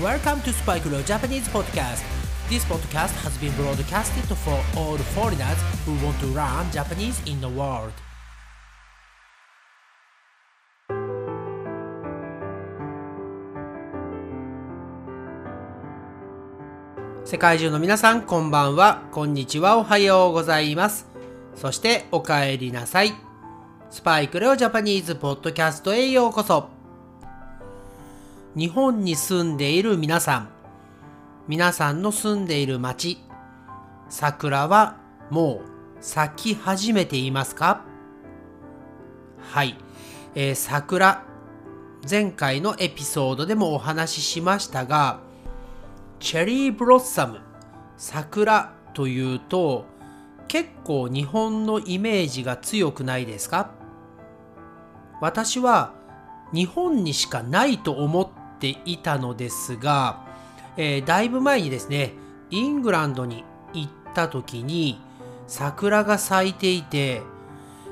Welcome to Spike Leo Japanese Podcast. This podcast has been broadcasted for all foreigners who want to learn Japanese in the world. 世界中の皆さん、こんばんは、こんにちは、おはようございます。そして、お帰りなさい。スパイクレオジャパニーズポッドキャストへようこそ。日本に住んでいる皆さん、皆さんの住んでいる町、桜はもう咲き始めていますか？はい、えー、桜、前回のエピソードでもお話ししましたが、チェリーブロッサム、桜というと、結構日本のイメージが強くないですか？私は日本にしかないと思っていたのですが、えー、だいぶ前にですね、イングランドに行った時に桜が咲いていて、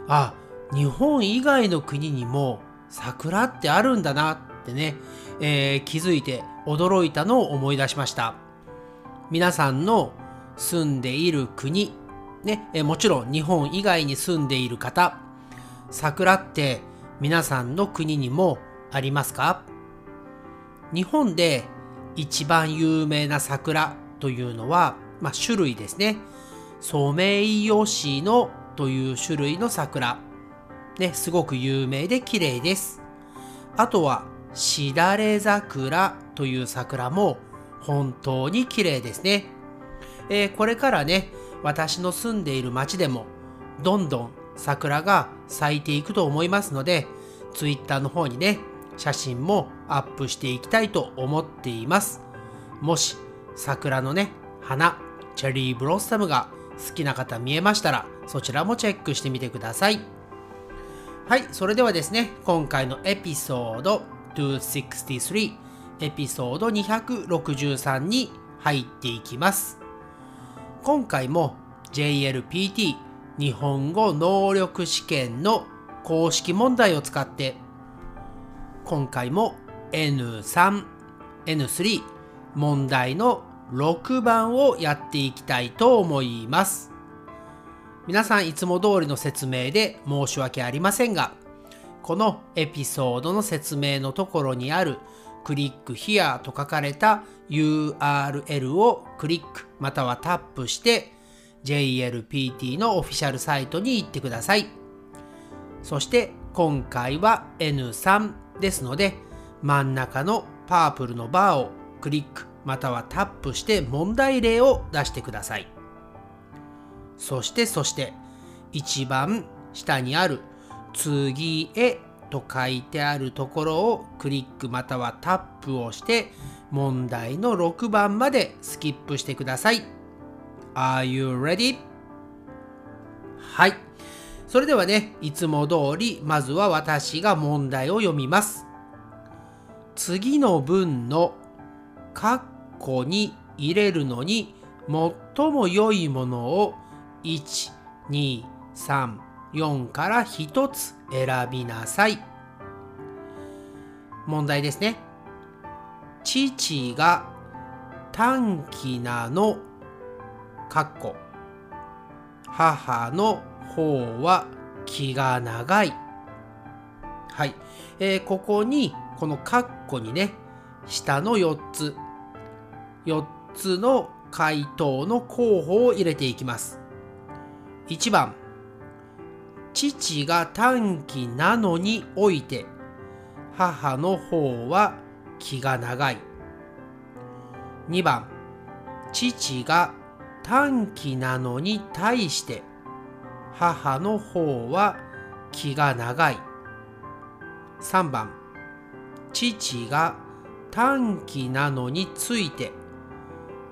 あ、日本以外の国にも桜ってあるんだなってね、えー、気づいて驚いたのを思い出しました。皆さんの住んでいる国、ね、えもちろん日本以外に住んでいる方、桜って皆さんの国にもありますか？日本で一番有名な桜というのは、まあ、種類ですね。ソメイヨシノという種類の桜。ね、すごく有名で綺麗です。あとは、しだれ桜という桜も本当に綺麗ですね。えー、これからね、私の住んでいる町でもどんどん桜が咲いていくと思いますので、Twitter の方にね、写真もアップしていきたいと思っています。もし桜のね、花、チェリーブロッサムが好きな方見えましたら、そちらもチェックしてみてください。はい、それではですね、今回のエピソード263、エピソード263に入っていきます。今回も JLPT 日本語能力試験の公式問題を使って今回も N3、N3 問題の6番をやっていきたいと思います。皆さんいつも通りの説明で申し訳ありませんが、このエピソードの説明のところにあるクリック Here と書かれた URL をクリックまたはタップして JLPT のオフィシャルサイトに行ってください。そして今回は N3 ですので真ん中のパープルのバーをクリックまたはタップして問題例を出してくださいそしてそして一番下にある次へと書いてあるところをクリックまたはタップをして問題の6番までスキップしてください Are you ready? はいそれではね、いつも通り、まずは私が問題を読みます。次の文の括弧に入れるのに最も良いものを1、2、3、4から1つ選びなさい。問題ですね。父が短気なの、括弧母の方は気が長い。はい。えー、ここに、このカッコにね、下の4つ、4つの回答の候補を入れていきます。1番、父が短期なのにおいて、母の方は気が長い。2番、父が短期なのに対して、母の方は気が長い。3番父が短気なのについて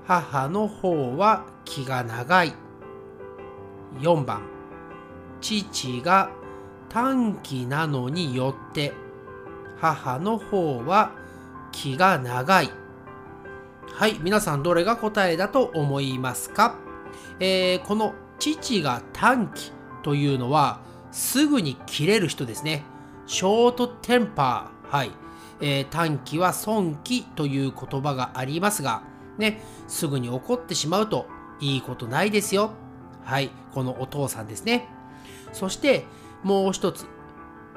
母の方は気が長い。4番父が短気なのによって母の方は気が長い。はい、皆さんどれが答えだと思いますか、えー、この父が短気というのはすぐに切れる人ですね。ショートテンパー。はい。えー、短期は損期という言葉がありますが、ね、すぐに怒ってしまうといいことないですよ。はい、このお父さんですね。そしてもう一つ、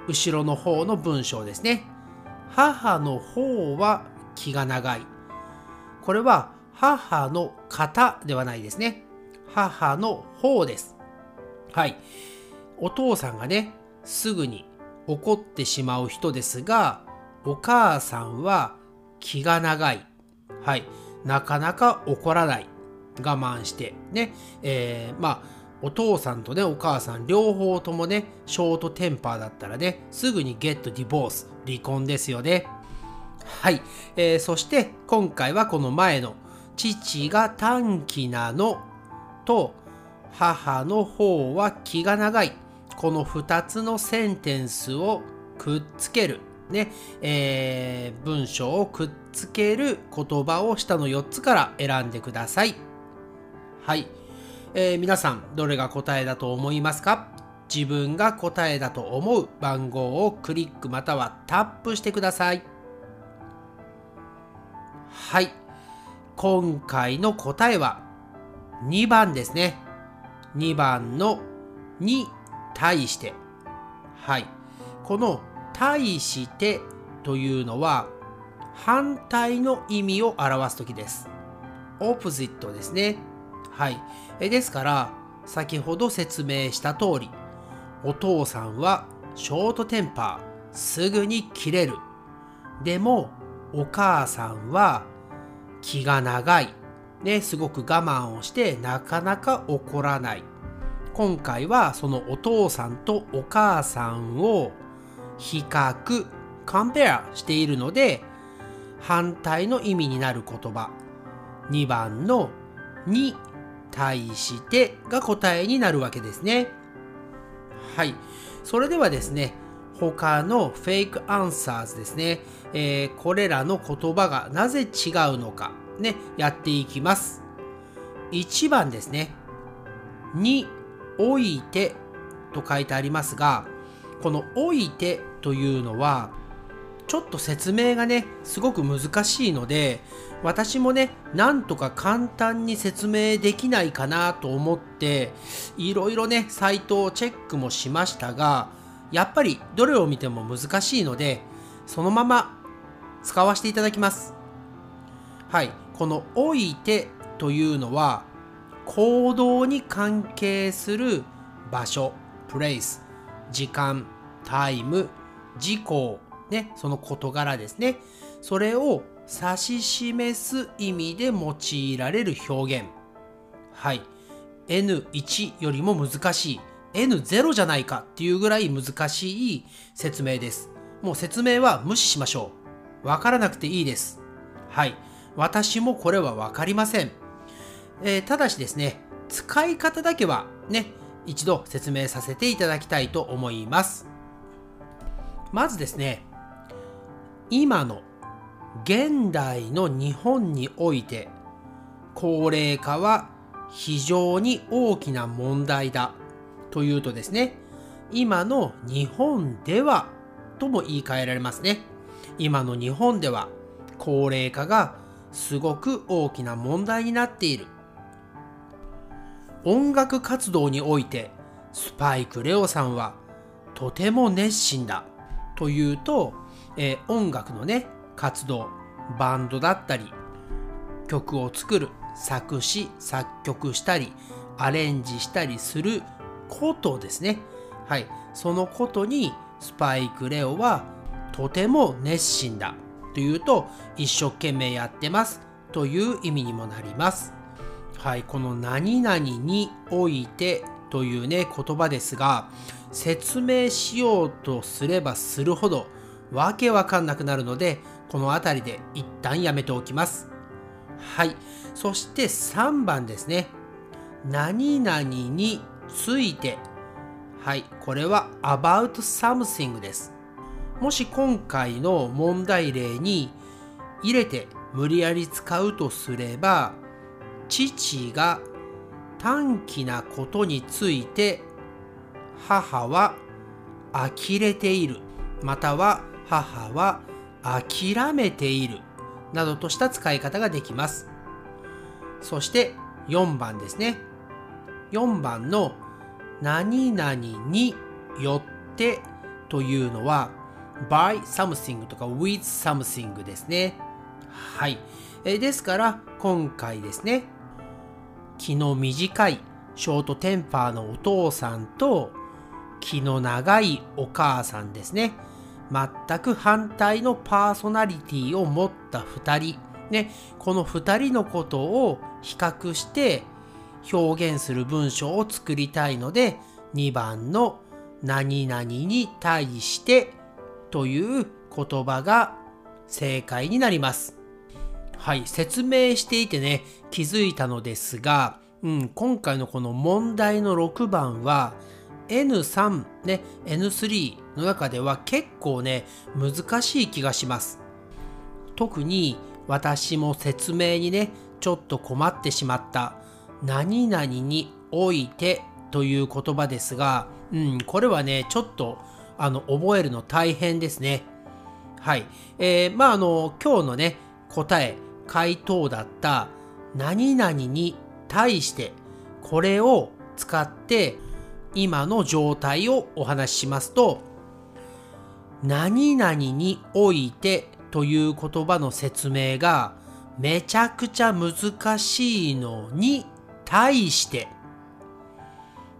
後ろの方の文章ですね。母の方は気が長い。これは母の方ではないですね。母の方です。はい。お父さんがね、すぐに怒ってしまう人ですが、お母さんは気が長い。はい。なかなか怒らない。我慢して。ね。えー、まあ、お父さんとね、お母さん、両方ともね、ショートテンパーだったらね、すぐにゲットディボース、離婚ですよね。はい。えー、そして、今回はこの前の、父が短気なのと、母の方は気が長い。この2つのセンテンスをくっつける。ね、えー、文章をくっつける言葉を下の4つから選んでください。はい。えー、皆さん、どれが答えだと思いますか？自分が答えだと思う番号をクリックまたはタップしてください。はい。今回の答えは2番ですね。2番のに対して。はい。この対してというのは反対の意味を表すときです。オポジットですね。はい。えですから、先ほど説明した通り、お父さんはショートテンパー、すぐに切れる。でも、お母さんは気が長い。ね、すごく我慢をしてなかなか怒らない。今回はそのお父さんとお母さんを比較、カンペアしているので、反対の意味になる言葉。2番のに対してが答えになるわけですね。はい。それではですね、他のフェイクアンサーズですね、えー、これらの言葉がなぜ違うのか、ね、やっていきます。1番ですね。においてと書いてありますが、このおいてというのは、ちょっと説明がね、すごく難しいので、私もね、なんとか簡単に説明できないかなと思って、いろいろね、サイトをチェックもしましたが、やっぱりどれを見ても難しいので、そのまま使わせていただきます。はい、このおいてというのは、行動に関係する場所、プレイス、時間、タイム、時効、ね、その事柄ですね。それを指し示す意味で用いられる表現。はい。N1 よりも難しい。N0 じゃないかっていうぐらい難しい説明です。もう説明は無視しましょう。わからなくていいです。はい。私もこれはわかりません。えー、ただしですね、使い方だけはね、一度説明させていただきたいと思います。まずですね、今の現代の日本において高齢化は非常に大きな問題だというとですね、今の日本ではとも言い換えられますね。今の日本では高齢化がすごく大きな問題になっている。音楽活動においてスパイク・レオさんはとても熱心だ。というと、えー、音楽のね活動バンドだったり曲を作る作詞作曲したりアレンジしたりすることですね。はい。そのことにスパイク・レオはとても熱心だ。というと一生懸命やってます。という意味にもなります。はい、この何々においてというね言葉ですが説明しようとすればするほどわけわかんなくなるのでこの辺りで一旦やめておきます。はい。そして3番ですね。何々について。はい。これは about something です。もし今回の問題例に入れて無理やり使うとすれば父が短気なことについて母は呆れているまたは母は諦めているなどとした使い方ができます。そして4番ですね。4番の何々によってというのは by something とか with something ですね。はい。えですから今回ですね、気の短いショートテンパーのお父さんと気の長いお母さんですね。全く反対のパーソナリティを持った2人。ね、この2人のことを比較して表現する文章を作りたいので2番の何々に対してという言葉が正解になります。はい、説明していてね、気づいたのですが、うん、今回のこの問題の6番は N3 ね N3 の中では結構ね難しい気がします。特に私も説明にねちょっと困ってしまった。何々においてという言葉ですが、うん、これはねちょっとあの覚えるの大変ですね。はい、えー、まああの今日のね答え回答だった何々に対してこれを使って今の状態をお話ししますと何々においてという言葉の説明がめちゃくちゃ難しいのに対して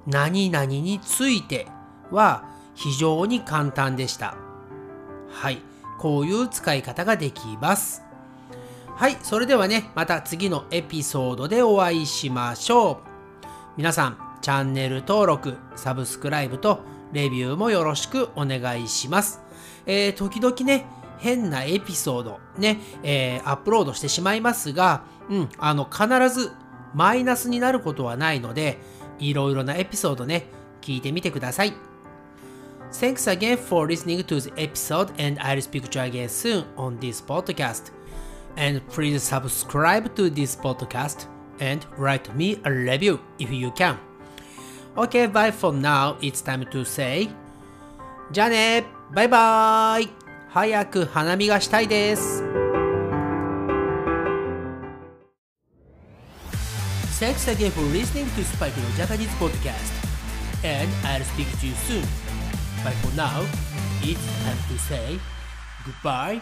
何々については非常に簡単でした。はい。こういう使い方ができます。はい。それではね、また次のエピソードでお会いしましょう。皆さん、チャンネル登録、サブスクライブとレビューもよろしくお願いします。えー、時々ね、変なエピソードね、えー、アップロードしてしまいますが、うん、あの、必ずマイナスになることはないので、いろいろなエピソードね、聞いてみてください。Thanks again for listening to the episode and I'll speak to you again soon on this podcast. And please subscribe to this podcast and write me a review if you can. Okay, bye for now. It's time to say じゃあねバイバイ早く花見がしたいです Thanks again for listening to Spike no Japanese podcast. And I'll speak to you soon. But for now, it's time to say goodbye